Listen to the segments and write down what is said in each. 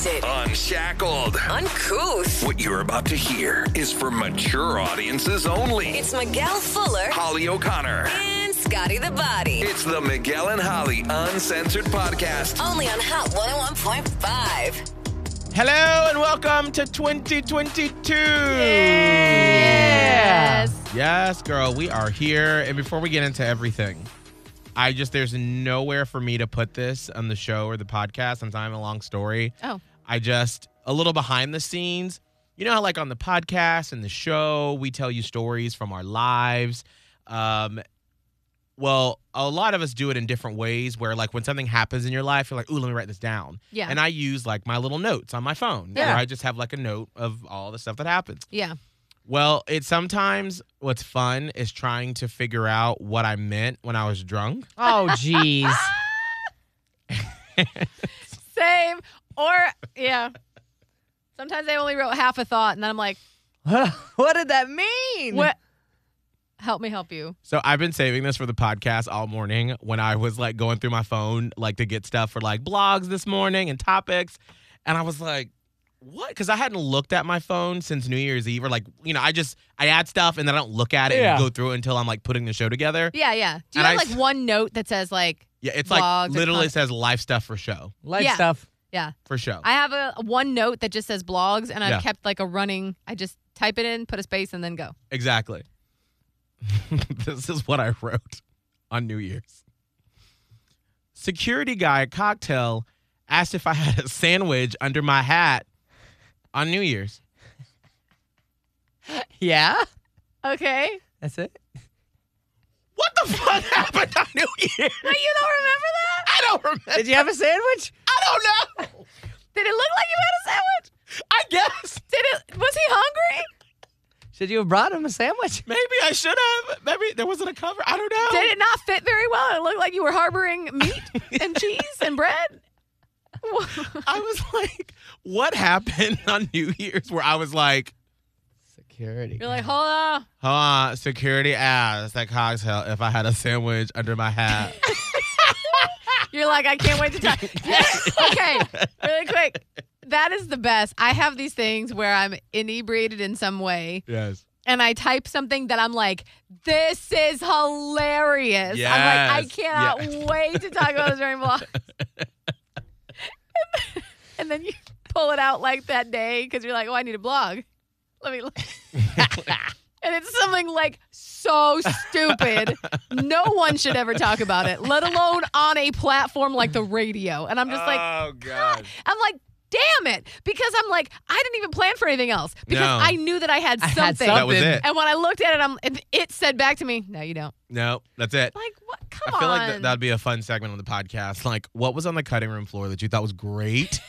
Unfiltered. Unshackled. Uncouth. What you're about to hear is for mature audiences only. It's Miguel Fuller Holly O'Connor. and Scotty the Body. It's the Miguel and Holly Uncensored Podcast. Only on Hot 101.5. Hello and welcome to 2022. Yes. Yes, girl, we are here. And before we get into everything, I just, there's nowhere for me to put this on the show or the podcast. I'm telling a long story. Oh. I just, a little behind the scenes. You know how, like, on the podcast and the show, we tell you stories from our lives. Um, well, a lot of us do it in different ways where, like, when something happens in your life, you're like, ooh, let me write this down. Yeah. And I use, like, my little notes on my phone. Yeah. Where I just have, like, a note of all the stuff that happens. Yeah. Well, it sometimes what's fun is trying to figure out what I meant when I was drunk. Oh, jeez. Same. Or, yeah. Sometimes I only wrote half a thought and then I'm like, what did that mean? what? Help me help you. So I've been saving this for the podcast all morning when I was like going through my phone, like to get stuff for like blogs this morning and topics. And I was like, what? Because I hadn't looked at my phone since New Year's Eve, or like, you know, I just I add stuff and then I don't look at it Yeah. and go through it until I'm like putting the show together. Yeah, yeah. Do you And have I- like one note that says like, Yeah, it's like literally says life stuff for show. Life Yeah. stuff. Yeah. For show. I have a one note that just says blogs and I've Yeah. kept like a running, I just type it in, put a space and then go. Exactly. this is what I wrote on New Year's. Security guy at cocktail asked if I had a sandwich under my hat on New Year's. Yeah. Okay. That's it. What the fuck happened on New Year's? No, you don't remember that? I don't remember. Did you have a sandwich? I don't know. Did it look like you had a sandwich? I guess Did it, was he hungry? Should you have brought him a sandwich? maybe I should have. Maybe there wasn't a cover. I don't know. Did it not fit very well? It looked like you were harboring meat and cheese and bread. I was like, what happened on New Year's where I was like, Security. You're like, hold on. Hold on, security asked at cocktail if I had a sandwich under my hat. You're like, I can't wait to talk. okay, really quick. That is the best. I have these things where I'm inebriated in some way yes. and I type something that I'm like, this is hilarious. Yes. I'm like, I cannot Yeah. wait to talk about this during vlog. and then you pull it out like that day because you're like, oh, I need a blog. Let me look. And it's something like so stupid. no one should ever talk about it, let alone on a platform like the radio. And I'm just like, oh god. I'm like, damn it. Because I'm like, I didn't even plan for anything else because No. I knew that I had I had something. That was it. And when I looked at it, I'm, it, it said back to me, no, you don't. No, that's it. Like, what? Come on? I feel on. like that, that'd be a fun segment on the podcast. Like, what was on the cutting room floor that you thought was great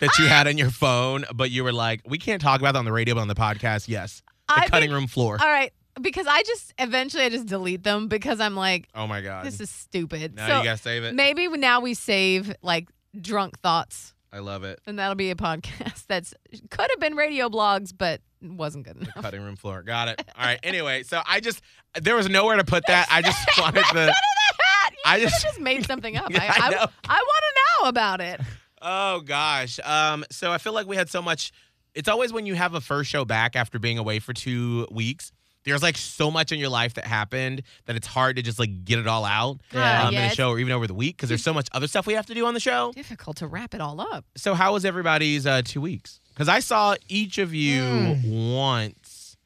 that you had on your phone, but you were like, we can't talk about that on the radio, but on the podcast, yes. The I cutting room floor. All right. Because I just, eventually, I just delete them because I'm like, oh my god. this is stupid. now you gotta save it. maybe now we save like drunk thoughts. I love it. And that'll be a podcast that's could have been radio blogs, but wasn't good enough. Cutting room floor. Got it. All right. Anyway, so I just there was nowhere to put that. I just wanted the You I have just- just made something up. Yeah, I, I know. I, want to know about it. Oh gosh. Um, so I feel like we had so much. It's always when you have a first show back after being away for two weeks. There's like so much in your life that happened that it's hard to just like get it all out Yeah. um, in Yeah, the it's- show or even over the week because there's so much other stuff we have to do on the show. Difficult to wrap it all up. So how was everybody's uh, two weeks? Because I saw each of you once.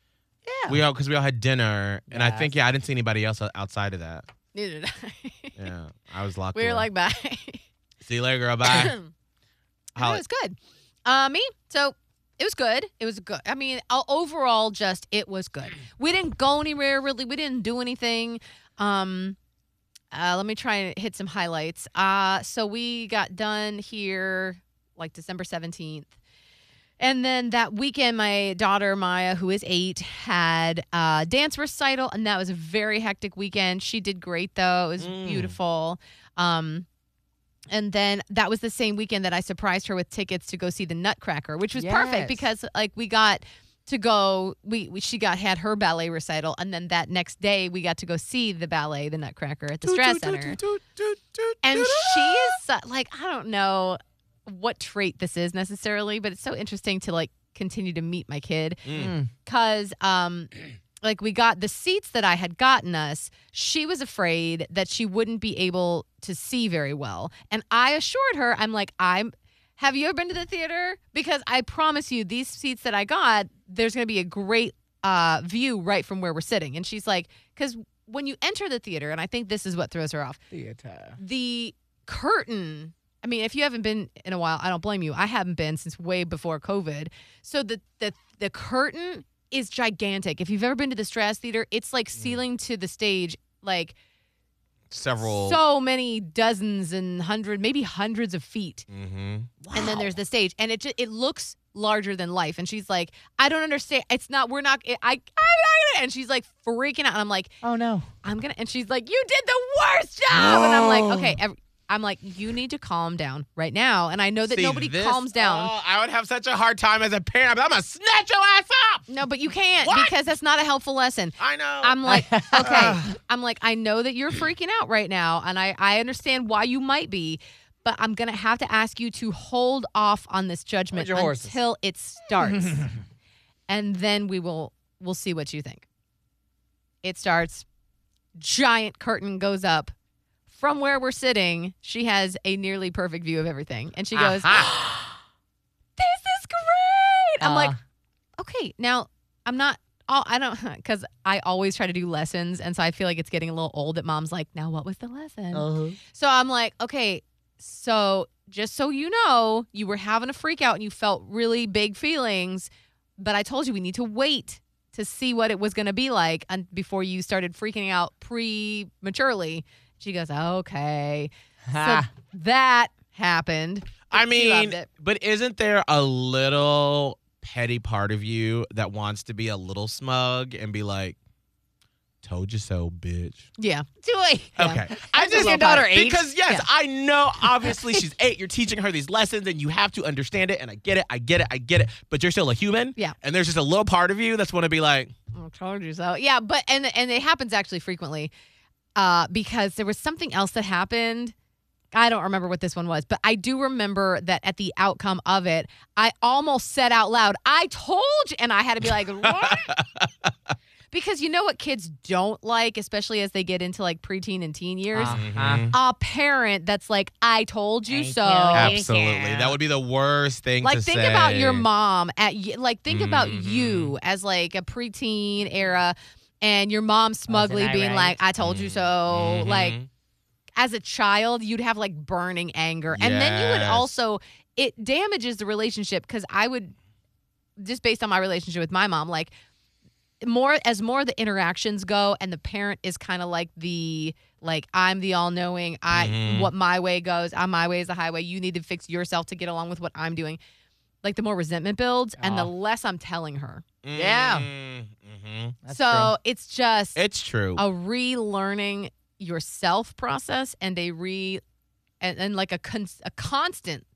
Yeah. We all because we all had dinner, and I think yeah, I didn't see anybody else outside of that. Neither did I. Yeah, I was locked. we were away. like, bye. see you later, girl. Bye. Holly- it was good. Uh, me? So it was good. It was good. I mean, overall, just it was good. We didn't go anywhere really. We didn't do anything. Um, uh, let me try and hit some highlights. Uh, so we got done here like December seventeenth. And then that weekend, my daughter Maya, who is eight, had a dance recital, and that was a very hectic weekend. She did great though; it was Mm. beautiful. Um, and then that was the same weekend that I surprised her with tickets to go see the Nutcracker, which was Yes. perfect because like we got to go we, we she got had her ballet recital and then that next day we got to go see the ballet the Nutcracker at the Straz Center. And she is su- like I don't know what trait this is necessarily, but it's so interesting to like continue to meet my kid Mm. because um like we got the seats that I had gotten us, she was afraid that she wouldn't be able to see very well. And I assured her, I'm like, I'm have you ever been to the theater? Because I promise you, these seats that I got, there's gonna be a great uh view right from where we're sitting. And she's like, because when you enter the theater, and I think this is what throws her off, Theater. the curtain I mean, if you haven't been in a while, I don't blame you. I haven't been since way before COVID. So the the the curtain is gigantic. If you've ever been to the Straz Theater, it's like ceiling to the stage, like Several. so many dozens and hundred, maybe hundreds of feet. hmm And then there's the stage, and it just, it looks larger than life. And she's like, I don't understand. It's not. We're not. I. I, I and she's like freaking out. And I'm like, Oh no. I'm gonna. And she's like, you did the worst job. And I'm like, okay. Every, I'm like, you need to calm down right now. And I know that See, nobody this- calms down. Oh, I would have such a hard time as a parent. I'm gonna snatch your ass up. No, but you can't What? because that's not a helpful lesson. I know. I'm like, okay. I'm like, I know that you're freaking out right now, and I I understand why you might be, but I'm gonna have to ask you to hold off on this judgment your horses. until it starts, and then we will we'll see what you think. It starts. Giant curtain goes up. From where we're sitting, she has a nearly perfect view of everything, and she goes, Aha. "This is great." I'm like, Uh, okay, now I'm not. Oh, I don't because I always try to do lessons, and so I feel like it's getting a little old. That mom's like, now what was the lesson? uh-huh. So I'm like, okay, so just so you know, you were having a freak out and you felt really big feelings, but I told you we need to wait to see what it was going to be like and before you started freaking out prematurely. She goes, okay. So that happened. I mean, but isn't there a little petty part of you that wants to be a little smug and be like, "Told you so, bitch." Yeah. Do Yeah. Okay, I just your daughter eight? because yes, Yeah. I know. Obviously, she's eight. You're teaching her these lessons, and you have to understand it. And I get it. I get it. I get it. But you're still a human. Yeah. And there's just a little part of you that's want to be like, I told you so. Yeah, but and and it happens actually frequently, uh, because there was something else that happened. I don't remember what this one was, but I do remember that at the outcome of it, I almost said out loud, "I told you," and I had to be like, "What?" because you know what kids don't like, especially as they get into like preteen and teen years. Uh-huh. A parent that's like, "I told you I so." told you. absolutely, that would be the worst thing. like to think say. about your mom at like think about Mhm. you as like a preteen era and your mom smugly I being right? like i told you so like Mhm. As a child you'd have like burning anger and then you would Yes. also it damages the relationship because i would just based on my relationship with my mom like more as more the interactions go and the parent is kind of like the like i'm the all-knowing i Mhm. what my way goes i my way is the highway you need to fix yourself to get along with what i'm doing like the more resentment builds and the Oh. less i'm telling her Yeah. Mhm. That's so it's just It's true. a relearning yourself process and a re and, and like a con- a constant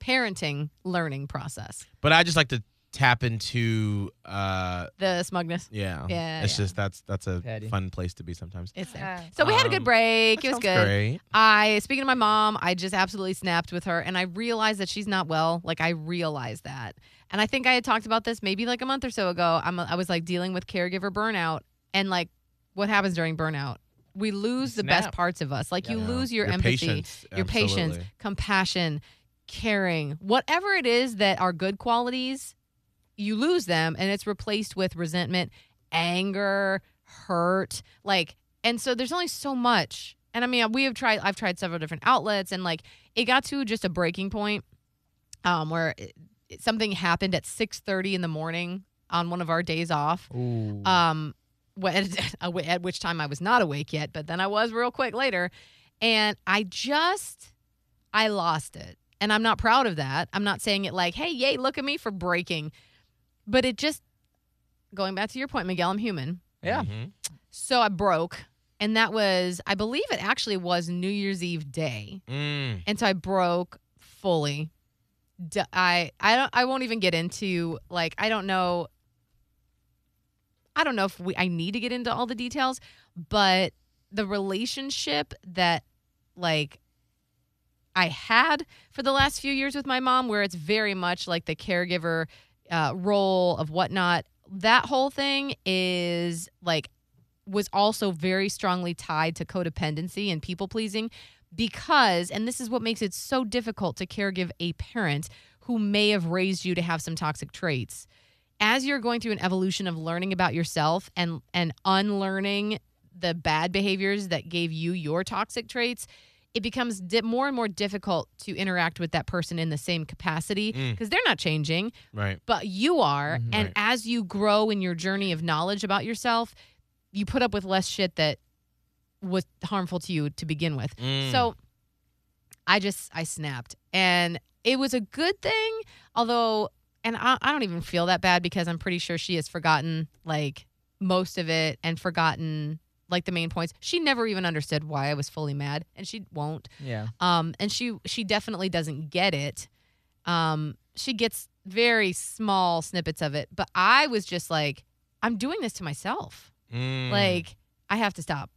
parenting learning process But I just like to tap into uh the smugness yeah. Yeah, It's yeah. just that's that's a Petty. fun place to be sometimes. it's there Yeah. so we had a good Um, break That it was good Great. I speaking to my mom, I just absolutely snapped with her and I realized that she's not well. Like I realized that. And I think I had talked about this maybe like a month or so ago. I'm I was like dealing with caregiver burnout and like what happens during burnout? We lose the best parts of us. Like you Yeah. lose your, empathy, patience, your patience, compassion, caring, whatever it is that are good qualities, you lose them and it's replaced with resentment, anger, hurt, like and so there's only so much. And I mean, we have tried I've tried several different outlets and like it got to just a breaking point um where it, it- something happened at 6:30 in the morning on one of our days off. Ooh. Um when, at which time I was not awake yet, but then I was real quick later and I just I lost it. And I'm not proud of that. I'm not saying it like, "Hey, yay, look at me for breaking." But it just going back to your point, Miguel, I'm human. yeah. Mhm. So I broke, and that was, I believe it actually was New Year's Eve day, Mm. and so I broke fully. I I don't I won't even get into like I don't know. I don't know if we I need to get into all the details, but the relationship that like I had for the last few years with my mom, where it's very much like the caregiver uh, role of whatnot. That whole thing is like was also very strongly tied to codependency and people pleasing because, and this is what makes it so difficult to caregive a parent who may have raised you to have some toxic traits. As you're going through an evolution of learning about yourself and and unlearning the bad behaviors that gave you your toxic traits, it becomes di- more and more difficult to interact with that person in the same capacity Mm. because they're not changing Right. but you are Mhm. and Right. as you grow in your journey of knowledge about yourself you put up with less shit that was harmful to you to begin with Mm. so i just i snapped and it was a good thing although and I, I don't even feel that bad because i'm pretty sure she has forgotten like most of it and forgotten like the main points. She never even understood why i was fully mad and she won't. Yeah. um and she she definitely doesn't get it. Um she gets very small snippets of it but i was just like i'm doing this to myself. Mm. like i have to stop.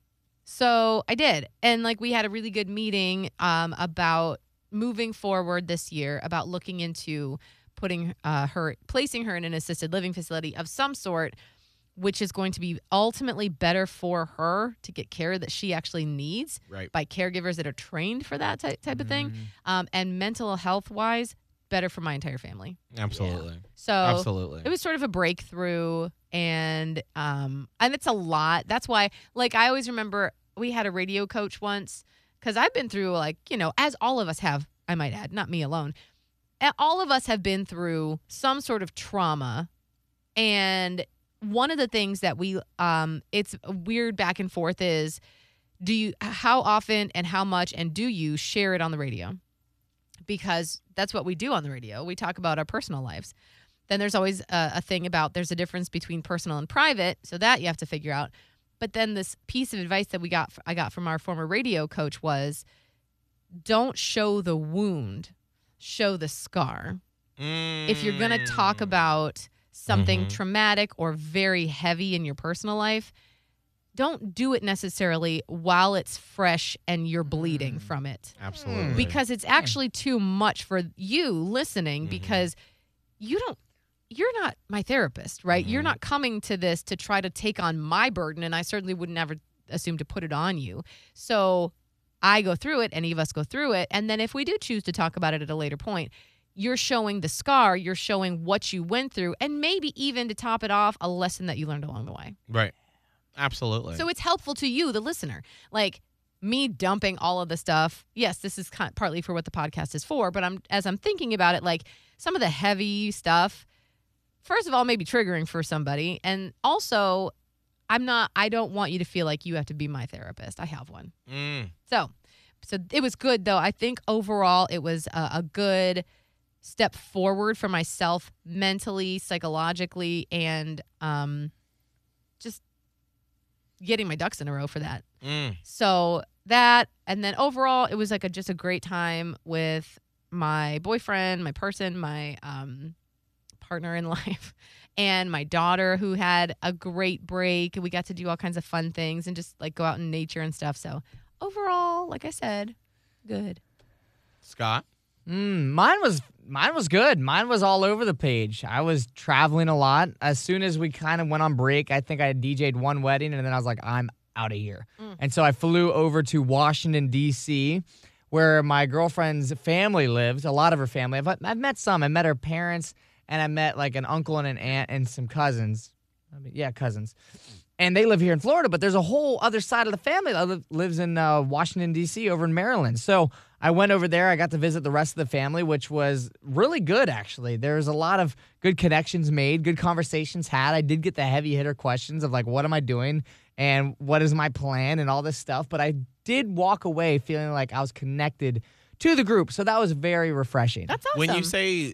So i did. And like we had a really good meeting um about moving forward this year about looking into putting uh, her placing her in an assisted living facility of some sort which is going to be ultimately better for her to get care that she actually needs right. by caregivers that are trained for that type, type of thing Mm. um, and mental health wise better for my entire family Absolutely. so Absolutely. it was sort of a breakthrough and um and it's a lot that's why like i always remember we had a radio coach once because i've been through like you know as all of us have i might add not me alone and all of us have been through some sort of trauma. And one of the things that we um it's weird back and forth is do you how often and how much and do you share it on the radio? Because that's what we do on the radio. We talk about our personal lives. Then there's always a, a thing about there's a difference between personal and private so that you have to figure out. But then this piece of advice that we got i got from our former radio coach was don't show the wound show the scar if you're going to talk Mm. about something Mhm. traumatic or very heavy in your personal life, don't do it necessarily while it's fresh and you're bleeding Mm. from it. Absolutely. Because it's actually too much for you listening Mhm. because you don't you're not my therapist, right? You're Mhm. not coming to this to try to take on my burden and I certainly would never assume to put it on you. So I go through it, any of us go through it, and then if we do choose to talk about it at a later point, you're showing the scar, you're showing what you went through, and maybe even to top it off, a lesson that you learned along the way. right. Absolutely. So it's helpful to you, the listener. Like me dumping all of the stuff. Yes, this is kind partly for what the podcast is for, but I'm as I'm thinking about it, like some of the heavy stuff. First of all, maybe triggering for somebody, and also, I'm not. I don't want you to feel like you have to be my therapist. I have one. Mm. So, so it was good though. I think overall it was a, a good step forward for myself mentally, psychologically, and um, just getting my ducks in a row for that. Mm. So that, and then overall, it was like a just a great time with my boyfriend, my person, my um, partner in life, and my daughter, who had a great break. We got to do all kinds of fun things and just like go out in nature and stuff. So overall, like I said, good. Scott. Mm, mine was mine was good. Mine was all over the page. I was traveling a lot. As soon as we kind of went on break, I think I DJ'd one wedding, and then I was like, I'm out of here. Mm. And so I flew over to Washington D.C., where my girlfriend's family lives. A lot of her family. I've, I've met some. I met her parents, and I met like an uncle and an aunt and some cousins. I mean, yeah, cousins. And they live here in Florida, but there's a whole other side of the family that lives in uh, Washington D.C. over in Maryland. So I went over there. I got to visit the rest of the family, which was really good, actually. There was a lot of good connections made, good conversations had. I did get the heavy hitter questions of like, what am I doing and what is my plan and all this stuff. But I did walk away feeling like I was connected to the group. So that was very refreshing. That's awesome. When you say lo-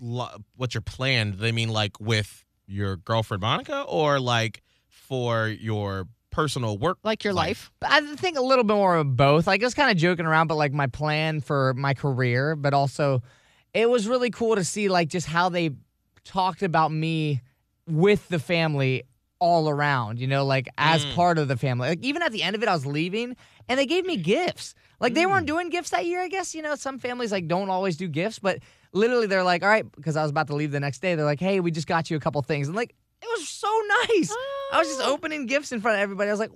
what's your plan, do they mean like with your girlfriend Monica or like for your personal work? like your life. But I think a little bit more of both. Like, I was kind of joking around, but like my plan for my career, but also it was really cool to see like just how they talked about me with the family all around, you know, like as Mm. part of the family. Like even at the end of it, I was leaving and they gave me gifts. Like they weren't doing gifts that year, I guess. You know, some families like don't always do gifts, but literally they're like, all right, because I was about to leave the next day, they're like, hey, we just got you a couple things. And like, it was so nice. I was just oh. opening gifts in front of everybody. I was like,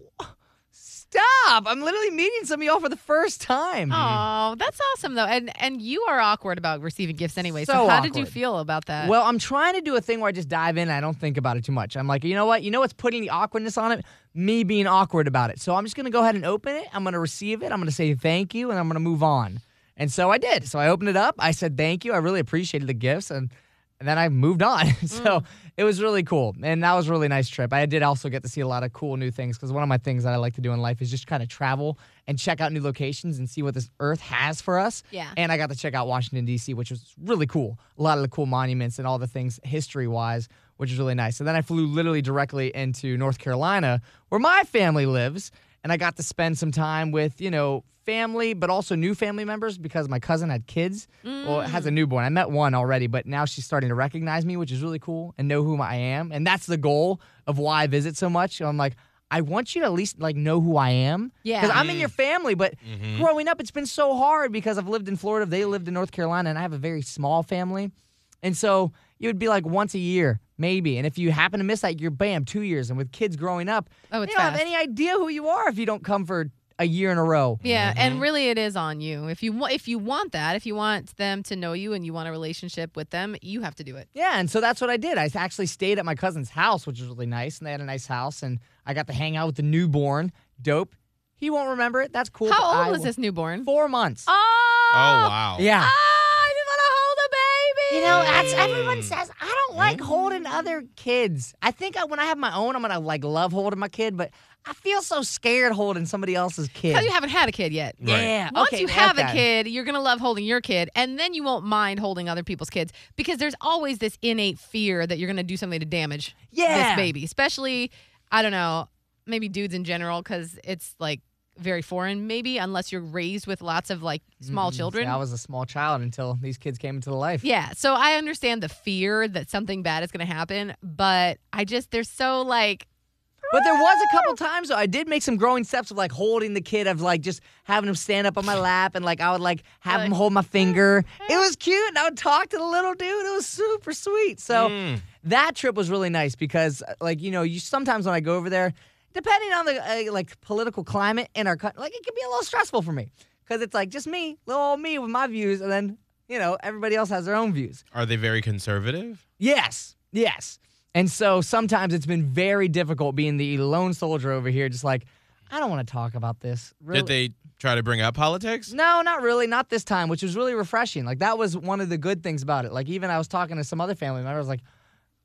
stop. I'm literally meeting some of y'all for the first time. Oh, that's awesome though. And and you are awkward about receiving gifts anyway. So, So how did you awkward. feel about that? Well, I'm trying to do a thing where I just dive in and I don't think about it too much. I'm like, you know what? You know what's putting the awkwardness on it? Me being awkward about it. So I'm just going to go ahead and open it. I'm going to receive it. I'm going to say thank you and I'm going to move on. And so I did. So I opened it up. I said thank you. I really appreciated the gifts and and then I moved on. so mm. it was really cool. And that was a really nice trip. I did also get to see a lot of cool new things because one of my things that I like to do in life is just kind of travel and check out new locations and see what this earth has for us. Yeah. And I got to check out Washington, D.C., which was really cool. A lot of the cool monuments and all the things history wise, which is really nice. And then I flew literally directly into North Carolina, where my family lives. And I got to spend some time with, you know, family, but also new family members because my cousin had kids. Well, has a mm. newborn. I met one already, but now she's starting to recognize me, which is really cool, and know who I am. And that's the goal of why I visit so much. I'm like, I want you to at least like know who I am. Yeah. Because I'm in your family, but mm-hmm. growing up, it's been so hard because I've lived in Florida, they lived in North Carolina, and I have a very small family. And so it would be like once a year, maybe. And if you happen to miss that, you're bam, two years. And with kids growing up, Oh, it's you don't have any idea who you are if you don't come for a year in a row. yeah, Mm-hmm. and really, it is on you. If you if you want that, if you want them to know you and you want a relationship with them, you have to do it. Yeah, and so that's what I did. I actually stayed at my cousin's house, which was really nice, and they had a nice house, and I got to hang out with the newborn. Dope. He won't remember it. That's cool. but How I old was this newborn? Four months. Oh, Oh wow. Yeah. Ah, I just want to hold a baby. You know, that's everyone says I don't like mm. holding other kids. I think I, when I have my own, I'm gonna like love holding my kid, but I feel so scared holding somebody else's kid. Because you haven't had a kid yet. Right. Yeah. Once okay, you have a kid, you're going to love holding your kid, and then you won't mind holding other people's kids because there's always this innate fear that you're going to do something to damage Yeah. this baby, especially, I don't know, maybe dudes in general because it's like very foreign, maybe, unless you're raised with lots of like small Mm, children. see, I was a small child until these kids came into the life. Yeah, so I understand the fear that something bad is going to happen, but I just, they're so like, But there was a couple times though I did make some growing steps of like holding the kid of like just having him stand up on my lap and like I would like have him hold my finger. It was cute and I would talk to the little dude. It was super sweet. So Mm. that trip was really nice because uh, like you know you sometimes when I go over there, depending on the uh, like political climate in our country, like it can be a little stressful for me because it's like just me, little old me with my views, and then you know everybody else has their own views. Are they very conservative? Yes, yes. And so sometimes it's been very difficult being the lone soldier over here, just like, I don't want to talk about this. Really? Did they try to bring up politics? No, not really. Not this time, which was really refreshing. Like, that was one of the good things about it. Like, even I was talking to some other family members, like,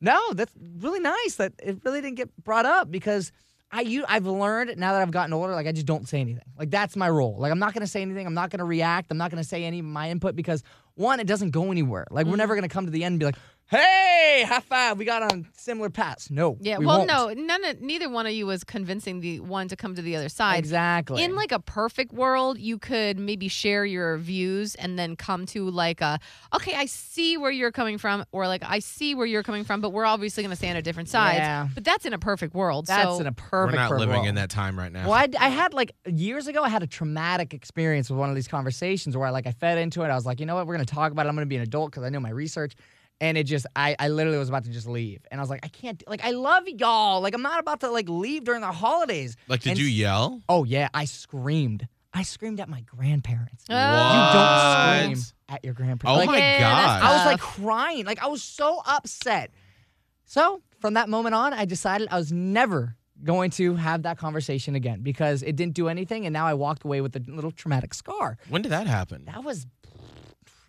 no, that's really nice that it really didn't get brought up because I you I've learned now that I've gotten older, like I just don't say anything. Like that's my role. Like I'm not gonna say anything. I'm not gonna react. I'm not gonna say any of my input because one, it doesn't go anywhere. Like we're mm-hmm. never gonna come to the end and be like, hey, high five, we got on similar paths. No. yeah, we well, won't. no, none of, neither one of you was convincing the one to come to the other side. Exactly. In like a perfect world, you could maybe share your views and then come to like a, okay, I see where you're coming from, or like I see where you're coming from, but we're obviously going to stand at different sides. Yeah. But that's in a perfect world. that's so in a perfect We're not perfect living world. in that time right now. Well, I, I had like years ago, I had a traumatic experience with one of these conversations where I like I fed into it. I was like, you know what, we're gonna talk about it. I'm gonna be an adult because I know my research. And it just, I, I literally was about to just leave, and I was like, I can't, like, I love y'all. Like, I'm not about to like leave during the holidays. Like, did And you yell? Oh yeah, I screamed. I screamed at my grandparents. Oh. You don't scream at your grandparents. Oh Like, my Yeah, god! I was like crying. Like I was so upset. So from that moment on, I decided I was never going to have that conversation again because it didn't do anything, and now I walked away with a little traumatic scar. when did that happen? That was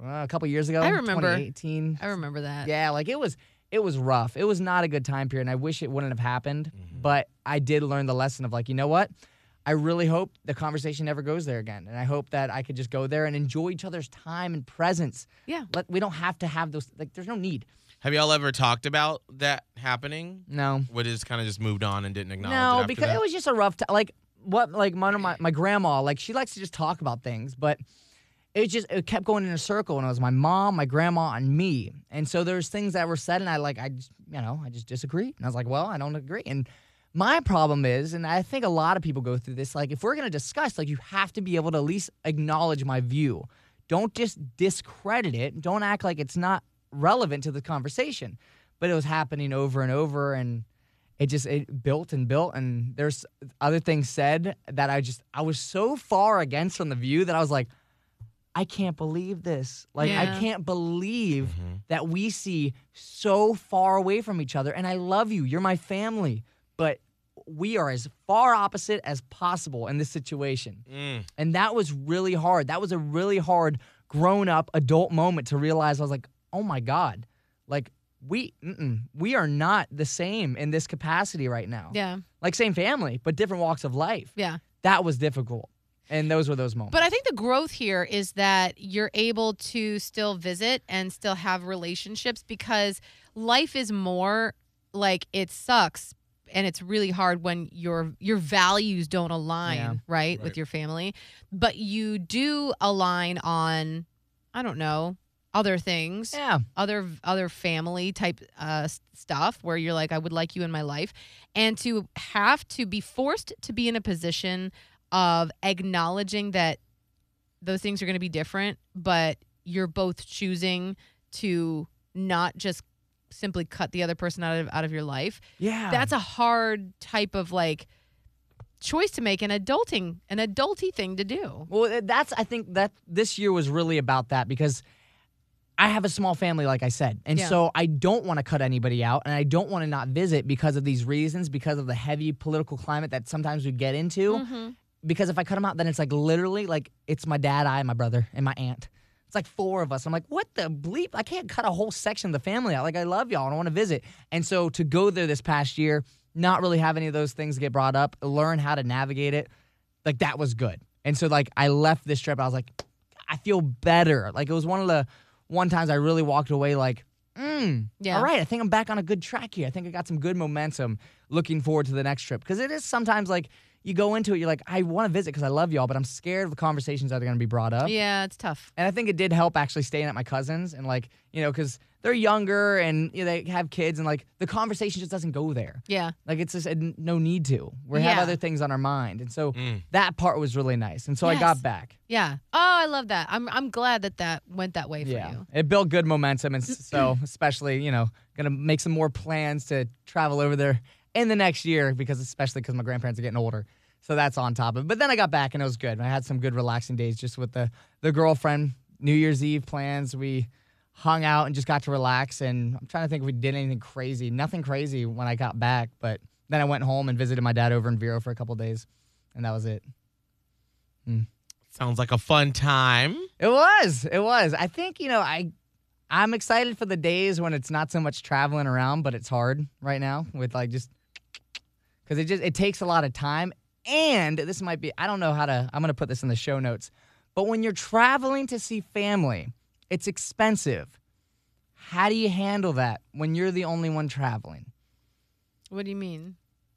uh, a couple years ago. I remember. 2018. I remember that. Yeah, like it was. It was rough. It was not a good time period, and I wish it wouldn't have happened. But I did learn the lesson of like, you know what? I really hope the conversation never goes there again, and I hope that I could just go there and enjoy each other's time and presence. Yeah. Let, we don't have to have those. Like, there's no need. Have y'all ever talked about that happening? No. What is kind of just moved on and didn't acknowledge it No, after because that? it was just a rough time. Like what? Like my, my my grandma, like she likes to just talk about things, but it just it kept going in a circle, and it was my mom, my grandma, and me. And so there's things that were said, and I like I just you know I just disagreed, and I was like, well, I don't agree. And My problem is, and I think a lot of people go through this, like if we're gonna discuss, like you have to be able to at least acknowledge my view. Don't just discredit it. Don't act like it's not relevant to the conversation. But it was happening over and over and it just it built and built and there's other things said that I just I was so far against from the view that I was like, I can't believe this. Like I can't believe that we see so far away from each other. And I love you. You're my family. But we are as far opposite as possible in this situation. Mm. And that was really hard. That was a really hard grown up adult moment to realize I was like, oh my God, like we, we are not the same in this capacity right now. Yeah. Like same family, but different walks of life. Yeah. That was difficult. And those were those moments. But I think the growth here is that you're able to still visit and still have relationships because life is more like it sucks and it's really hard when your your values don't align, Yeah. right, Right. with your family, but you do align on I don't know, other things yeah. other other family type uh, stuff where you're like I would like you in my life and to have to be forced to be in a position of acknowledging that those things are going to be different but you're both choosing to not just simply cut the other person out of out of your life Yeah. that's a hard type of like choice to make an adulting an adulty thing to do Well, that's I think that this year was really about that because I have a small family, like I said, and Yeah. so I don't want to cut anybody out, and I don't want to not visit because of these reasons, because of the heavy political climate that sometimes we get into. Mm-hmm. Because if I cut them out, then it's like literally like it's my dad, I, my brother, and my aunt. It's like four of us. I'm like, what the bleep? I can't cut a whole section of the family out. Like, I love y'all. and I want to visit. And so to go there this past year, not really have any of those things get brought up, learn how to navigate it, like that was good. And so like I left this trip, I was like, I feel better. Like it was one of the one times I really walked away like, mm, Yeah. all right, I think I'm back on a good track here. I think I got some good momentum looking forward to the next trip. Because it is sometimes like you go into it, you're like, I want to visit because I love y'all, but I'm scared of the conversations that are going to be brought up. yeah it's tough And I think it did help actually staying at my cousins and like, you know, because they're younger and you know, they have kids and like the conversation just doesn't go there. yeah Like it's just uh, no need to. We have Yeah. other things on our mind. And so Mm. that part was really nice. And so I got back. Yeah. Oh, I love that. I'm I'm glad that that went that way for Yeah. you. It built good momentum. And so, especially, you know, going to make some more plans to travel over there in the next year because, especially because my grandparents are getting older. So that's on top of it. But then I got back and it was good. I had some good relaxing days just with the, the girlfriend. New Year's Eve plans. We hung out and just got to relax. And I'm trying to think if we did anything crazy. Nothing crazy when I got back. But then I went home and visited my dad over in Vero for a couple days. And that was it. Hmm. Sounds like a fun time. It was. It was. I think, you know, I I'm excited for the days when it's not so much traveling around, but it's hard right now with like just cuz it just it takes a lot of time and this might be I don't know how to I'm going to put this in the show notes. But when you're traveling to see family, it's expensive. How do you handle that when you're the only one traveling? What do you mean?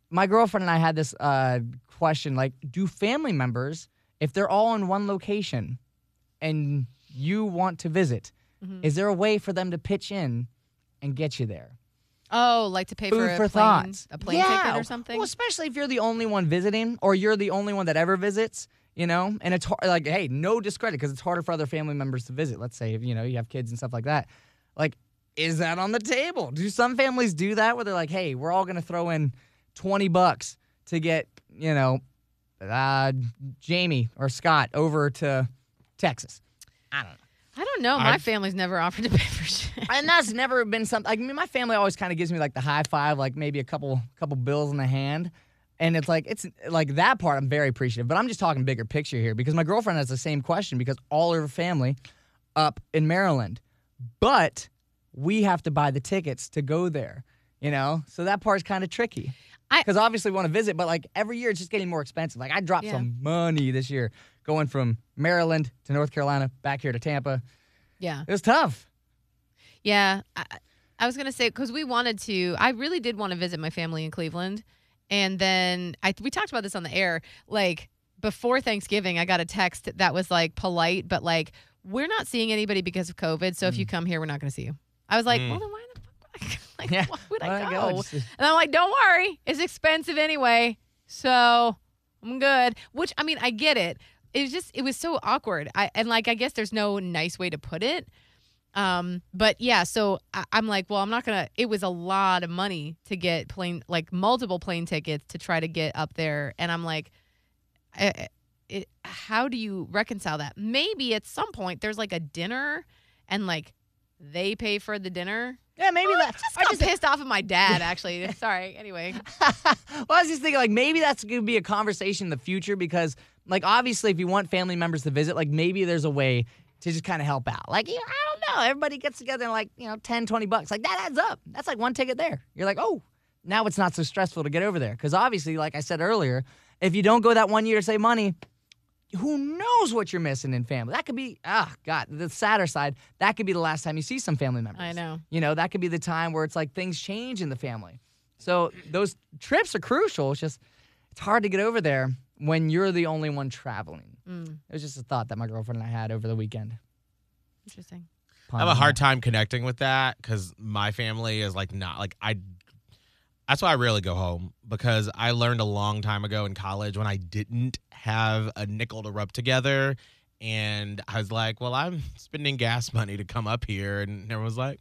my girlfriend and I had this uh, question like, do family members, if they're all in one location and you want to visit, Mm-hmm. is there a way for them to pitch in and get you there? Oh, like to pay Food for a for plane, thought. a plane yeah. ticket or something? Well, especially if you're the only one visiting or you're the only one that ever visits, you know, and it's hard, like, hey, no discredit because it's harder for other family members to visit. Let's say, if, you know, you have kids and stuff like that. Like, is that on the table? Do some families do that where they're like, hey, we're all going to throw in 20 bucks to get, you know, uh, Jamie or Scott over to Texas? I don't know. I don't know. My I've- family's never offered to pay for shit. and that's never been something. Like, I mean, my family always kind of gives me like the high five, like maybe a couple couple bills in the hand, and it's like it's like that part. I'm very appreciative, but I'm just talking bigger picture here because my girlfriend has the same question because all of her family up in Maryland, but we have to buy the tickets to go there. You know, so that part's kind of tricky. I- Because obviously we want to visit, but like every year it's just getting more expensive. Like I dropped Yeah. some money this year going from Maryland to North Carolina, back here to Tampa. yeah. It was tough. Yeah. I, I was to say, because we wanted to, I really did want to visit my family in Cleveland. And then I we talked about this on the air. Like before Thanksgiving, I got a text that was like polite, but like, we're not seeing anybody because of COVID. So if Mm. you come here, we're not to see you. I was like, Mm. well, then why the like, Yeah, why would why I go? go? Just- And I'm like, don't worry, it's expensive anyway, so I'm good. Which I mean, I get it. It was just, it was so awkward. I and like, I guess there's no nice way to put it. Um, but yeah, so I, I'm like, well, I'm not gonna. It was a lot of money to get plane, like multiple plane tickets to try to get up there, and I'm like, I, it, how do you reconcile that? Maybe at some point there's like a dinner, and like they pay for the dinner. Yeah, maybe oh, I that. just I got pissed off at my dad. Actually, sorry. Anyway, well, I was just thinking, like, maybe that's going to be a conversation in the future because, like, obviously, if you want family members to visit, like, maybe there's a way to just kind of help out. Like, you know, I don't know. Everybody gets together and, like, you know, 10, 20 bucks. Like, that adds up. That's like one ticket there. You're like, oh, now it's not so stressful to get over there. Because obviously, like I said earlier, if you don't go that one year to save money, who knows what you're missing in family? That could be, ah, God, the sadder side, that could be the last time you see some family members. I know. You know, that could be the time where it's like things change in the family. So those trips are crucial. It's just, it's hard to get over there when you're the only one traveling. Mm, It was just a thought that my girlfriend and I had over the weekend. interesting. I have a hard time connecting with that because my family is like not like I. That's why I rarely go home because I learned a long time ago in college when I didn't have a nickel to rub together, and I was like, "Well, I'm spending gas money to come up here," and everyone was like,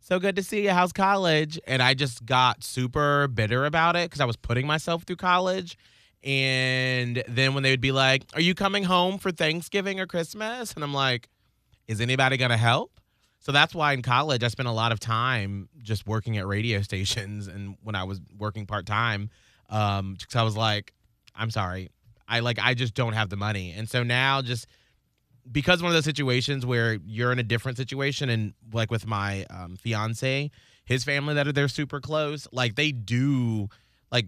"So good to see you. How's college?" And I just got super bitter about it because I was putting myself through college. And then when they would be like, "Are you coming home for Thanksgiving or Christmas?" and I'm like, "Is anybody gonna help?" So that's why in college I spent a lot of time just working at radio stations, and when I was working part time, um, because I was like, I'm sorry, I like I just don't have the money, and so now just because one of those situations where you're in a different situation, and like with my um, fiance, his family that are they're super close, like they do, like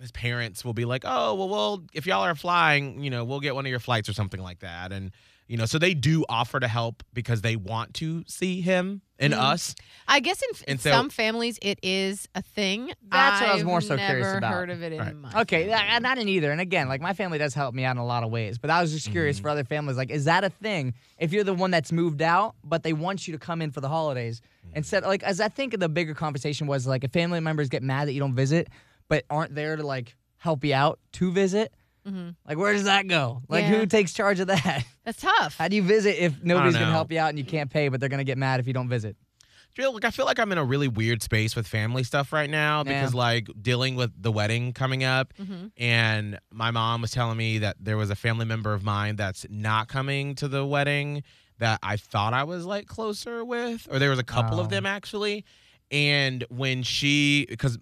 his parents will be like, oh well, well if y'all are flying, you know, we'll get one of your flights or something like that, and you know, so they do offer to help because they want to see him and Mhm. us. I guess in, in so- some families it is a thing. That's what I was more so never curious about. heard of it in Right. my Okay, family. that, not in either. And again, like my family does help me out in a lot of ways, but I was just curious for other families. Like, is that a thing? If you're the one that's moved out, but they want you to come in for the holidays, instead, like, as I think the bigger conversation was like, if family members get mad that you don't visit, but aren't there to like help you out to visit, Mhm. like, where does that go? Like, Yeah. who takes charge of that? That's tough. How do you visit if nobody's gonna know. help you out and you can't pay, but they're gonna get mad if you don't visit? feel like I feel like I'm in a really weird space with family stuff right now because Yeah. like dealing with the wedding coming up hmm and my mom was telling me that there was a family member of mine that's not coming to the wedding that I thought I was like closer with or there was a couple Oh. of them actually and when she cuz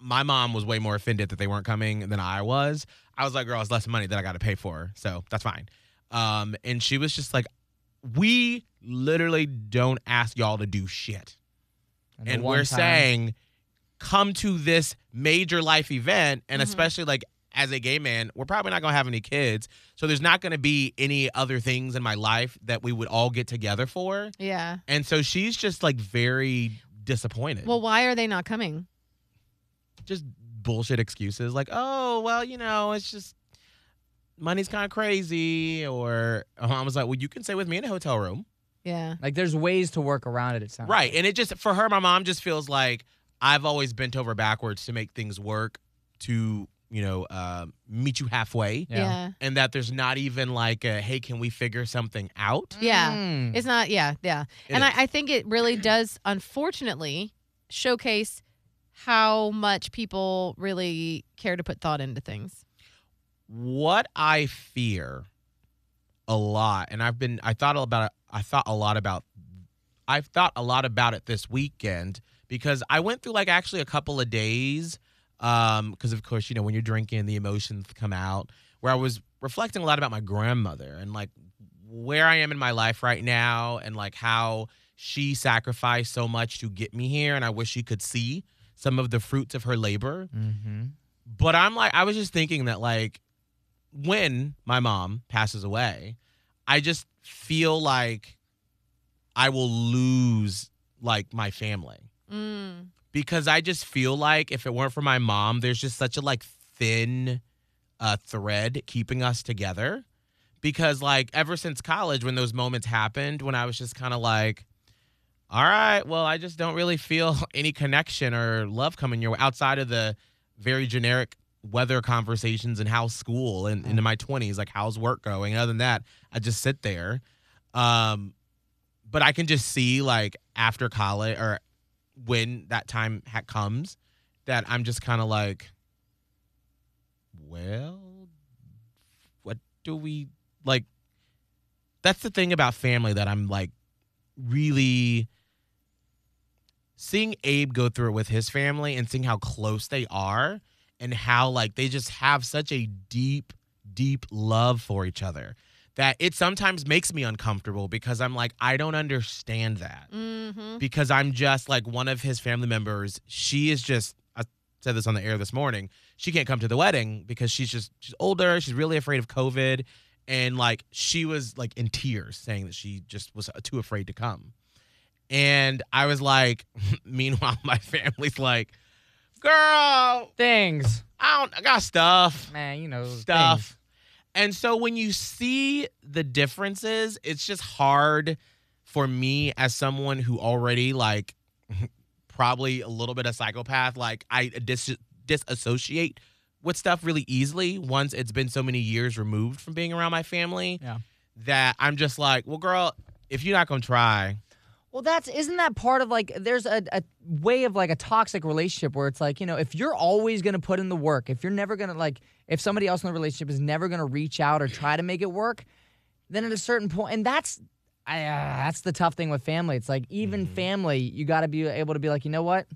my mom was way more offended that they weren't coming than I was I was like girl it's less money that I got to pay for so that's fine um and she was just like we literally don't ask y'all to do shit the and we're time- saying come to this major life event and Mhm. especially like as a gay man we're probably not going to have any kids so there's not going to be any other things in my life that we would all get together for Yeah. and so she's just like very disappointed Well, why are they not coming? Just bullshit excuses like oh well you know it's just money's kind of crazy or i was like well you can stay with me in a hotel room Yeah. like, there's ways to work around it. It sounds Right. like. And it just for her, my mom just feels like I've always bent over backwards to make things work to, you know, uh, meet you halfway. Yeah. Yeah. And that there's not even like a hey, can we figure something out? Yeah. Mm. It's not, yeah, yeah. It and I. I think it really does, unfortunately, showcase how much people really care to put thought into things. What I fear a lot, and I've been I thought about it I thought a lot about I've thought a lot about it this weekend because I went through like actually a couple of days um because of course you know when you're drinking the emotions come out where I was reflecting a lot about my grandmother and like where I am in my life right now and like how she sacrificed so much to get me here and I wish she could see some of the fruits of her labor Mm-hmm. but I'm like, I was just thinking that like when my mom passes away, I just feel like I will lose like my family Mm. because I just feel like if it weren't for my mom, there's just such a like thin uh, thread keeping us together. Because like ever since college, when those moments happened, when I was just kind of like, all right, well, I just don't really feel any connection or love coming your way outside of the very generic weather conversations and how school and into my 20s, like how's work going. Other than that, I just sit there. Um, but I can just see like after college or when that time ha- comes that I'm just kind of like, well, what do we like? That's the thing about family that I'm like really seeing Abe go through it with his family and seeing how close they are and how like they just have such a deep, deep love for each other that it sometimes makes me uncomfortable because I'm like, I don't understand that Mm-hmm. because I'm just like one of his family members. She is just, I said this on the air this morning. She can't come to the wedding because she's just, she's older. She's really afraid of COVID. And like, she was like in tears saying that she just was too afraid to come. And I was like, meanwhile, my family's like, girl, Things, I don't, I got stuff man. You know stuff. things. And so when you see the differences, it's just hard for me as someone who already like probably a little bit of psychopath, like I dis- disassociate with stuff really easily once it's been so many years removed from being around my family Yeah. that I'm just like, well, girl, if you're not gonna try, Well, that's isn't that part of like there's a, a way of like a toxic relationship where it's like you know if you're always gonna put in the work, if you're never gonna like if somebody else in the relationship is never gonna reach out or try to make it work, then at a certain point, and that's I, uh, that's the tough thing with family. It's like even family, you got to be able to be like, you know what,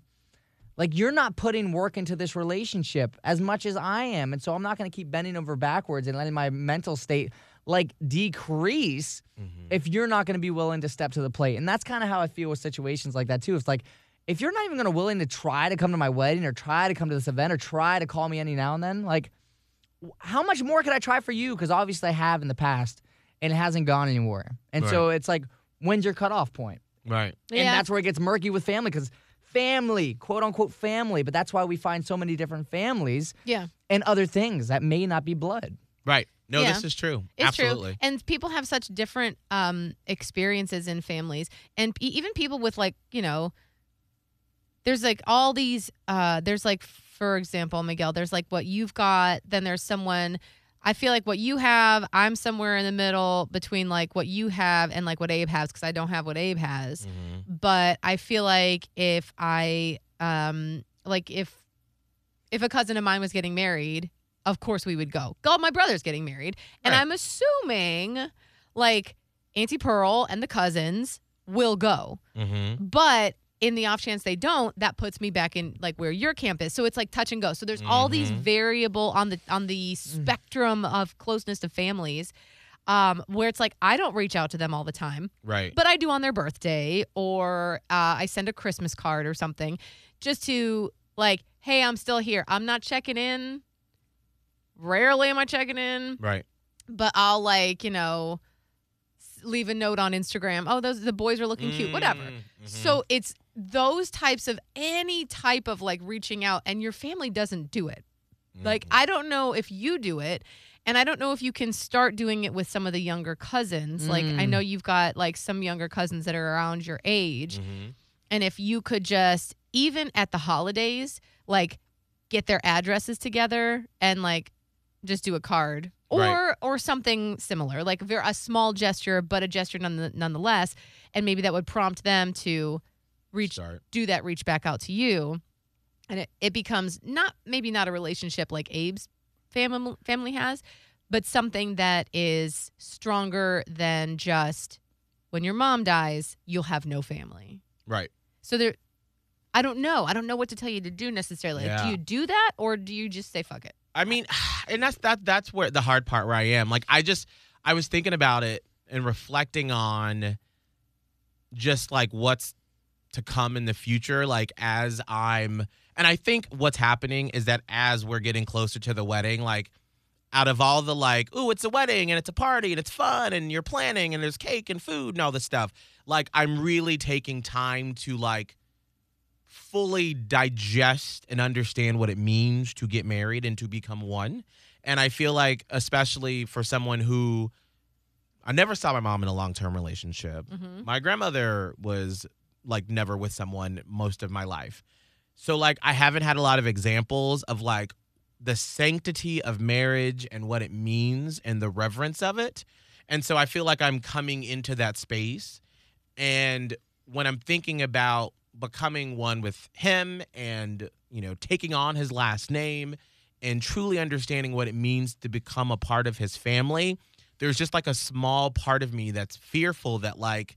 like you're not putting work into this relationship as much as I am, and so I'm not gonna keep bending over backwards and letting my mental state like decrease mm-hmm. if you're not going to be willing to step to the plate. And that's kind of how I feel with situations like that too. It's like if you're not even going to willing to try to come to my wedding or try to come to this event or try to call me any now and then, like how much more could I try for you? Because obviously I have in the past and it hasn't gone anywhere. And so it's like when's your cutoff point? right? And Yeah. that's where it gets murky with family because family, quote unquote family, but that's why we find so many different families Yeah. and other things that may not be blood. Right. No, Yeah. this is true. It's Absolutely. true. And people have such different um, experiences in families. And even people with, like, you know, there's like all these, uh, there's like, for example, Miguel, there's like what you've got, then there's someone. I feel like what you have, I'm somewhere in the middle between like what you have and like what Abe has because I don't have what Abe has. Mhm. But I feel like if I, um, like if, if a cousin of mine was getting married, of course we would go. God, my brother's getting married. And Right. I'm assuming like Auntie Pearl and the cousins will go. Mhm. But in the off chance they don't, that puts me back in like where your camp is. So it's like touch and go. So there's all these Mhm. variable on the on the spectrum of closeness to families. Um, where it's like I don't reach out to them all the time, Right. but I do on their birthday, or uh, I send a Christmas card or something, just to like, hey, I'm still here. I'm not checking in. Rarely am I checking in right. but I'll like, you know, leave a note on Instagram. Oh, those the boys are looking cute, whatever. Mm, mhm. So it's those types of any type of like reaching out and your family doesn't do it. Like Mm-hmm. I don't know if you do it and I don't know if you can start doing it with some of the younger cousins. Like I Mm. know you've got like some younger cousins that are around your age Mhm. and if you could just even at the holidays like get their addresses together and like just do a card or Right. or something similar like a, small gesture but a gesture none, nonetheless and maybe that would prompt them to reach Start. do that reach back out to you and it, it becomes not maybe not a relationship like abe's family family has but something that is stronger than just when your mom dies you'll have no family Right. so there, I don't know. I don't know what to tell you to do necessarily. Like, Yeah. do you do that or do you just say fuck it? I mean, and that's that that's where the hard part where I am. Like I just I was thinking about it and reflecting on just like what's to come in the future like as I'm and I think what's happening is that as we're getting closer to the wedding like out of all the like, oh, it's a wedding and it's a party and it's fun and you're planning and there's cake and food and all this stuff. Like I'm really taking time to like fully digest and understand what it means to get married and to become one. And I feel like, especially for someone who I never saw my mom in a long term relationship, Mm-hmm. my grandmother was like never with someone most of my life. So like I haven't had a lot of examples of like the sanctity of marriage and what it means and the reverence of it. And so I feel like I'm coming into that space and when I'm thinking about becoming one with him and, you know, taking on his last name and truly understanding what it means to become a part of his family, there's just like a small part of me that's fearful that like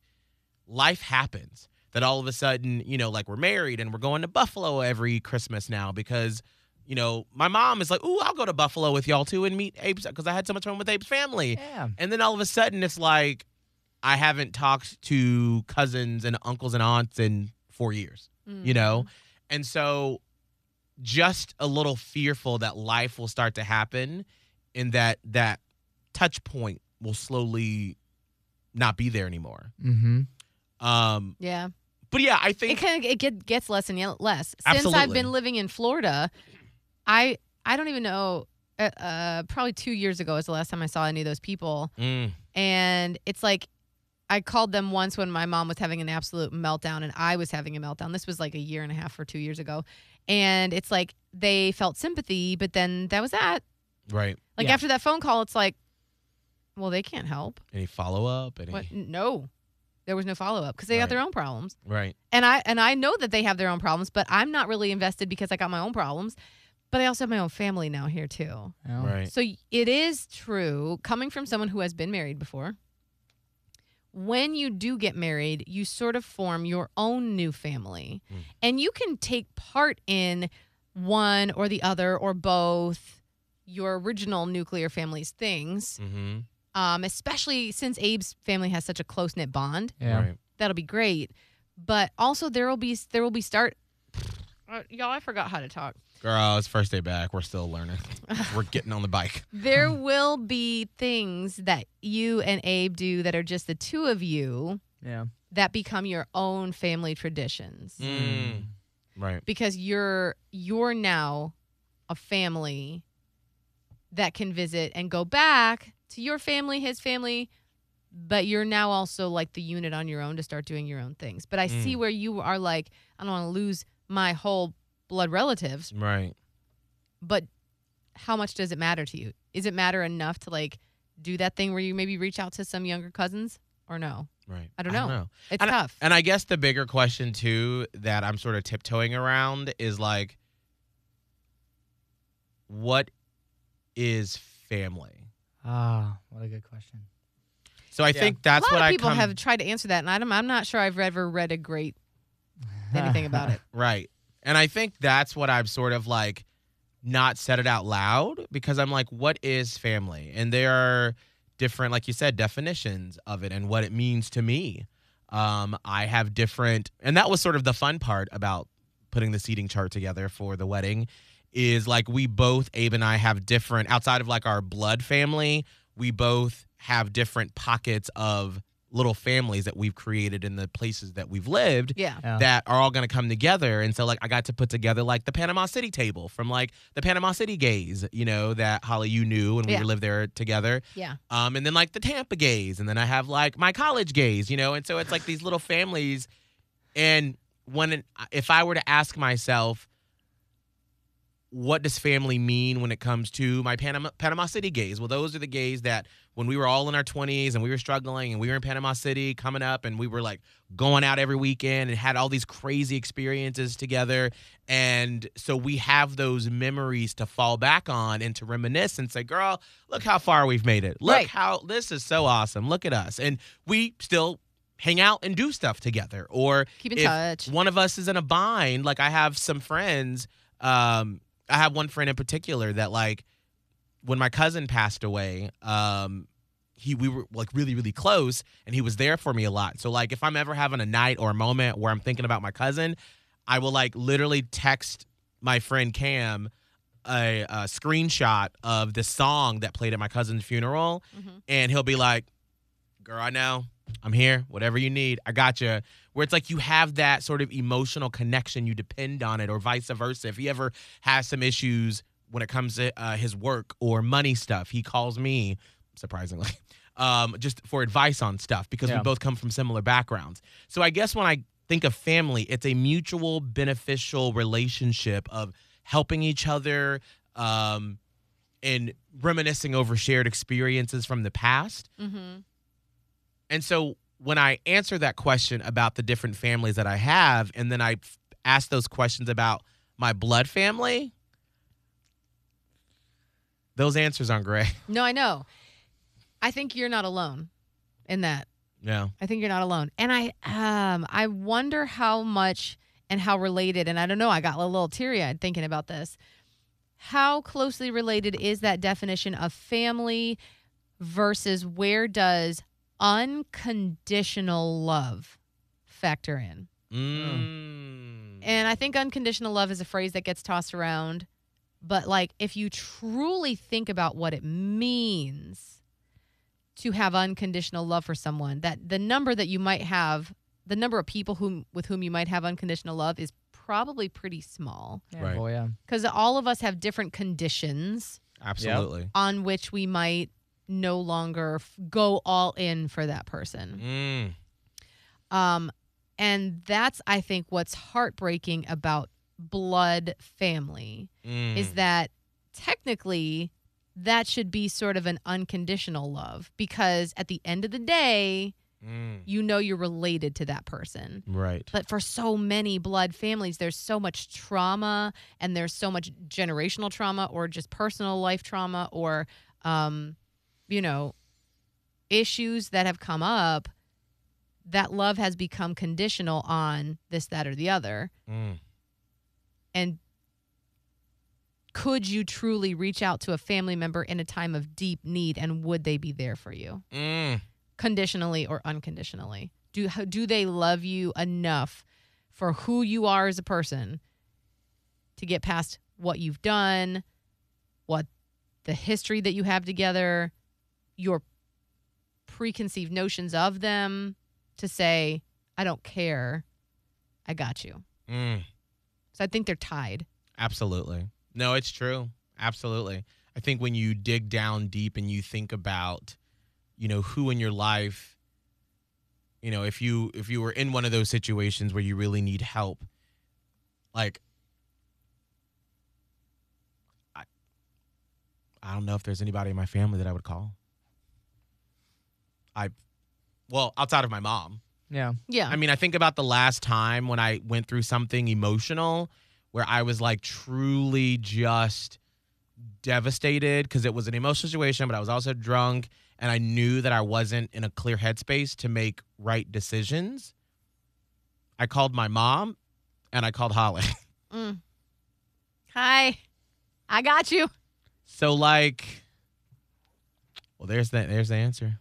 life happens. That all of a sudden, you know, like we're married and we're going to Buffalo every Christmas now because, you know, my mom is like, "Ooh, I'll go to Buffalo with y'all too and meet Abe's because I had so much fun with Abe's family." Yeah. And then all of a sudden, it's like I haven't talked to cousins and uncles and aunts in four years, you know? And so just a little fearful that life will start to happen and that that touch point will slowly not be there anymore. Mm-hmm. Um, Yeah. but yeah, I think It kind of it get, gets less and less. Since I've been living in Florida, I I don't even know. Uh, uh, probably two years ago was the last time I saw any of those people, Mm, and it's like I called them once when my mom was having an absolute meltdown and I was having a meltdown. This was like a year and a half or two years ago, and it's like they felt sympathy, but then that was that. right. Like Yeah. after that phone call, it's like, well, they can't help. Any follow up? Any, What? No, there was no follow up because they got their own problems. Right. and I and I know that they have their own problems, but I'm not really invested because I got my own problems. But I also have my own family now here too. Right. So it is true coming from someone who has been married before. When you do get married, you sort of form your own new family. Mm. And you can take part in one or the other or both your original nuclear family's things, Mm-hmm. um, especially since Abe's family has such a close knit bond Yeah. Right. that'll be great. But also there will be there will be start. Uh, y'all, I forgot how to talk. Girl, it's first day back. We're still learning. We're getting on the bike. There will be things that you and Abe do that are just the two of you Yeah. that become your own family traditions Mm. Right. because you're you're now a family that can visit and go back to your family, his family, but you're now also like the unit on your own to start doing your own things. But I see Mm. where you are like, I don't want to lose my whole blood relatives, Right. but how much does it matter to you? Is it matter enough to like do that thing where you maybe reach out to some younger cousins or no? Right. I don't know. It's And I- tough. And I guess the bigger question too that I'm sort of tiptoeing around is like, what is family? Ah, what a good question. So I Yeah. think that's a lot what of I people come have tried to answer that, and I'm, I'm not sure I've ever read a great anything about it. right, and I think that's what I've sort of like not said it out loud because I'm like, what is family? And there are different, like you said, definitions of it and what it means to me. Um, I have different, and that was sort of the fun part about putting the seating chart together for the wedding is like we both Abe and I have different outside of like our blood family, we both have different pockets of little families that we've created in the places that we've lived Yeah. Yeah. that are all going to come together. And so, like, I got to put together like the Panama City table from like the Panama City gays, you know, that Holly you knew when we Yeah. lived there together. Yeah. Um, and then like the Tampa gays, and then I have like my college gays, you know, and so it's like these little families. And when if I were to ask myself, what does family mean when it comes to my Panama Panama City gays? Well, those are the gays that when we were all in our 20s and we were struggling and we were in Panama City coming up and we were like going out every weekend and had all these crazy experiences together. And so we have those memories to fall back on and to reminisce and say, girl, look how far we've made it. Look Right. how this is so awesome. Look at us. And we still hang out and do stuff together. Or Keep in if touch. one of us is in a bind, like I have some friends, um, I have one friend in particular that like when my cousin passed away, um, he we were like really really close, and he was there for me a lot. So like if I'm ever having a night or a moment where I'm thinking about my cousin, I will like literally text my friend Cam a, a screenshot of the song that played at my cousin's funeral, Mhm. and he'll be like, "Girl, I know." I'm here. Whatever you need, I got you. Where it's like you have that sort of emotional connection, you depend on it, or vice versa. If he ever has some issues when it comes to uh, his work or money stuff, he calls me, surprisingly, um, just for advice on stuff because we both come from similar backgrounds. So I guess when I think of family, it's a mutual beneficial relationship of helping each other um, and reminiscing over shared experiences from the past. Mm-hmm. And so when I answer that question about the different families that I have, and then I f- ask those questions about my blood family, those answers aren't great. No, I know. I think you're not alone in that. Yeah. I think you're not alone. And I um I wonder how much and how related and I don't know, I got a little teary-eyed thinking about this. How closely related is that definition of family versus where does unconditional love factor in? Mm. And I think unconditional love is a phrase that gets tossed around. But like if you truly think about what it means to have unconditional love for someone, that the number that you might have, the number of people whom with whom you might have unconditional love is probably pretty small. Yeah, Right. boy, yeah. Because all of us have different conditions Absolutely. on which we might no longer f- go all in for that person. Mm. Um, and that's I think what's heartbreaking about blood family Mm. is that technically that should be sort of an unconditional love because at the end of the day, Mm. you know you're related to that person. Right. But for so many blood families, there's so much trauma and there's so much generational trauma or just personal life trauma or, um, you know, issues that have come up that love has become conditional on this, that, or the other. Mm. And could you truly reach out to a family member in a time of deep need and would they be there for you? Mm. conditionally or unconditionally? Do do they love you enough for who you are as a person to get past what you've done, what the history that you have together, your preconceived notions of them to say, I don't care. I got you. Mm. So I think they're tied. Absolutely. No, it's true. Absolutely. I think when you dig down deep and you think about, you know, who in your life, you know, if you if you were in one of those situations where you really need help, like I I don't know if there's anybody in my family that I would call. I well, outside of my mom. Yeah. Yeah. I mean, I think about the last time when I went through something emotional where I was like truly just devastated because it was an emotional situation, but I was also drunk and I knew that I wasn't in a clear headspace to make right decisions. I called my mom and I called Holly. Mm. Hi. I got you. so like well there's the there's the answer.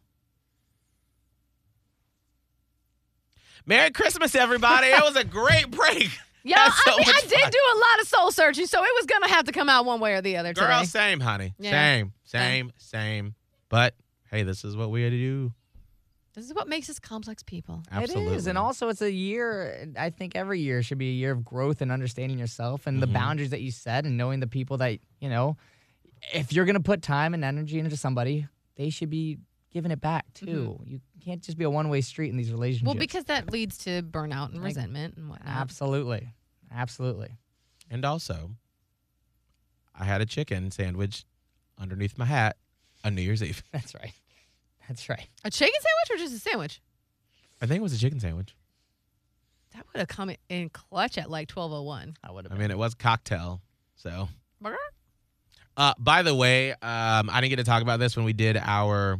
Merry Christmas, everybody. it was a great break. Yeah, Had I mean, I did do a lot of soul searching, so it was gonna have to come out one way or the other Girl, today. same, honey. Yeah. Same, same, same. But hey, this is what we had to do. This is what makes us complex people. Absolutely. It is. And also, it's a year, I think every year should be a year of growth and understanding yourself and the Mhm. boundaries that you set and knowing the people that, you know, if you're going to put time and energy into somebody, they should be giving it back too. You can't just be a one way street in these relationships. Well, because that leads to burnout and Like- resentment and whatnot. Absolutely. Absolutely. and also, I had a chicken sandwich underneath my hat on New Year's Eve. That's right. That's right. A chicken sandwich or just a sandwich? I think it was a chicken sandwich. That would have come in clutch at like twelve oh one. I would have I mean, it was cocktail. So, Burger? uh, by the way, um, I didn't get to talk about this when we did our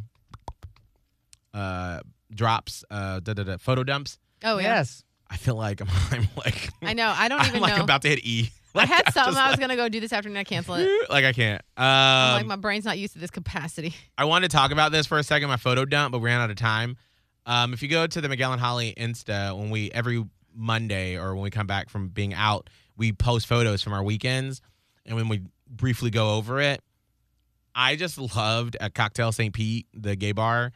uh, drops, uh, da, da, da, photo dumps. Oh yeah. yes. I feel like I'm, I'm like, I know. I don't even know. I'm like know. about to hit E. I Like, had I'm something just I was like- gonna go do this afternoon. I cancel it. like I can't. Um, like my brain's not used to this capacity. I wanted to talk about this for a second, my photo dump, but we ran out of time. Um, if you go to the Miguel and Holly Insta, when we every Monday or when we come back from being out, we post photos from our weekends, and when we briefly go over it, I just loved at Cocktail St. Pete, the gay bar.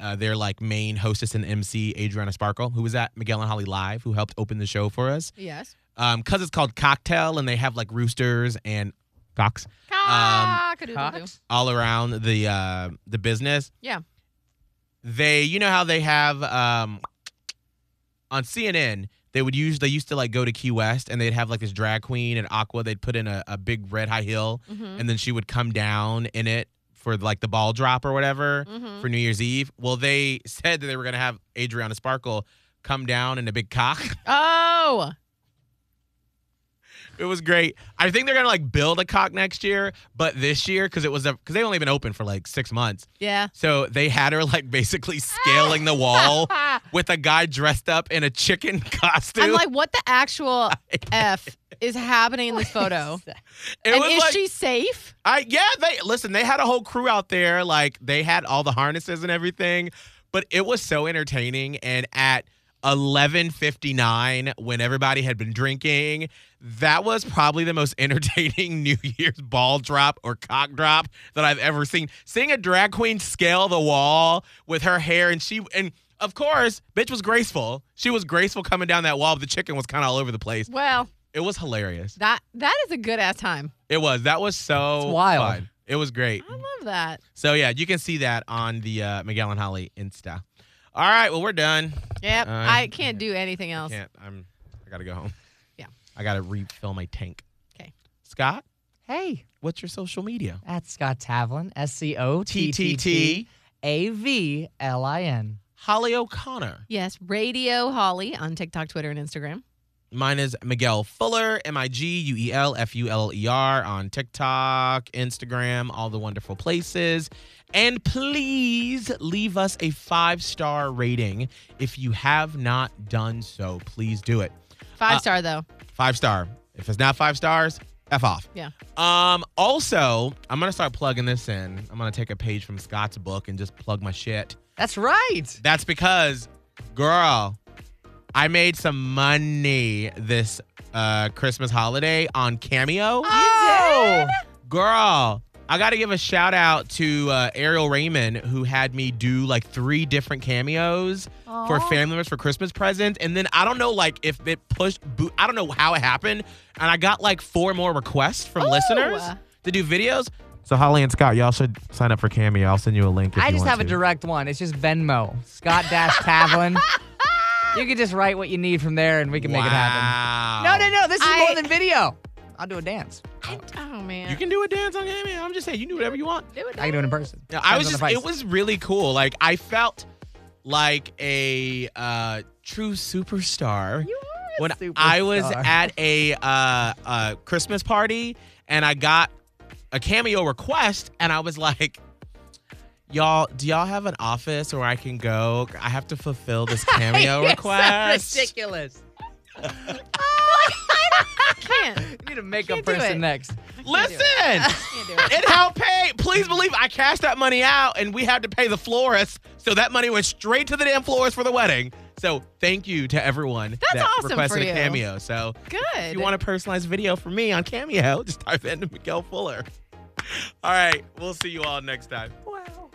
Uh, their like main hostess and MC Adriana Sparkle, who was at Miguel and Holly Live, who helped open the show for us. Yes. Um, cause it's called Cocktail, and they have like roosters and cocks Cock-a-doodle-doo. All around the uh, the business. Yeah. They, you know how they have um, on CNN, they would use they used to like go to Key West and they'd have like this drag queen and Aqua. They'd put in a, a big red high heel Mhm. and then she would come down in it for like the ball drop or whatever Mhm. for New Year's Eve. Well, they said that they were gonna have Adriana Sparkle come down in a big cock. Oh, It was great. I think they're gonna like build a cock next year, but this year because it was because they only been open for like six months, yeah. so they had her like basically scaling the wall with a guy dressed up in a chicken costume. I'm like, what the actual f is happening in this photo? it and is like, she safe? I yeah, they listen. They had a whole crew out there. Like they had all the harnesses and everything, but it was so entertaining. And at 11:59, when everybody had been drinking, that was probably the most entertaining New Year's ball drop or cock drop that I've ever seen. Seeing a drag queen scale the wall with her hair, and she and. Of course, bitch was graceful. She was graceful coming down that wall, but the chicken was kind of all over the place. Well, It was hilarious. that that is a good ass time. It was. That was so It's wild. fun. It was great. I love that. So yeah, you can see that on the uh, Miguel and Holly Insta. All right, well we're done. Yep. Uh, I can't do anything else. Can't. I'm. I gotta go home. Yeah. I gotta refill my tank. Okay. Scott, Hey, what's your social media? that's Scott Tavlin. S C O T T T A V L I N. Holly O'Connor. Yes, Radio Holly on TikTok, Twitter, and Instagram. Mine is Miguel Fuller, M I G U E L F U L E R on TikTok, Instagram, all the wonderful places. And please leave us a five star rating. If you have not done so, please do it. Five Uh, star though. Five star. If it's not five stars, F off. Yeah. Um, also, I'm gonna start plugging this in. I'm gonna take a page from Scott's book and just plug my shit. That's right. That's because, girl, I made some money this uh Christmas holiday on Cameo. Oh, Girl, I got to give a shout out to uh, Ariel Raymond who had me do like three different cameos for family members for Christmas presents, and then I don't know like if it pushed. Bo- I don't know how it happened, and I got like four more requests from Ooh. listeners to do videos. So Holly and Scott, y'all should sign up for Cameo. I'll send you a link. If I you just want have a direct one. It's just Venmo. Scott Dash Tavlin. you can just write what you need from there, and we can make it happen. No, no, no. This is I- more than video. I'll do a dance. I, Oh man. You can do a dance on Cameo. I'm just saying, you can do whatever you want. do it. I can do it in person. Yeah, I was just. It was really cool. Like I felt like a uh, true superstar You are a when I was at a uh, uh, Christmas party and I got a cameo request, and I was like. Y'all, do y'all have an office where I can go? I have to fulfill this cameo You're so request. ridiculous. Can't. You need a makeup person next. Listen, it. it helped pay. Please believe I cashed that money out, and we had to pay the florist, so that money went straight to the damn florist for the wedding. So thank you to everyone That's that awesome requested for a cameo. So Good. if you want a personalized video for me on Cameo, just type in Miguel Fuller. All right, we'll see you all next time. Wow.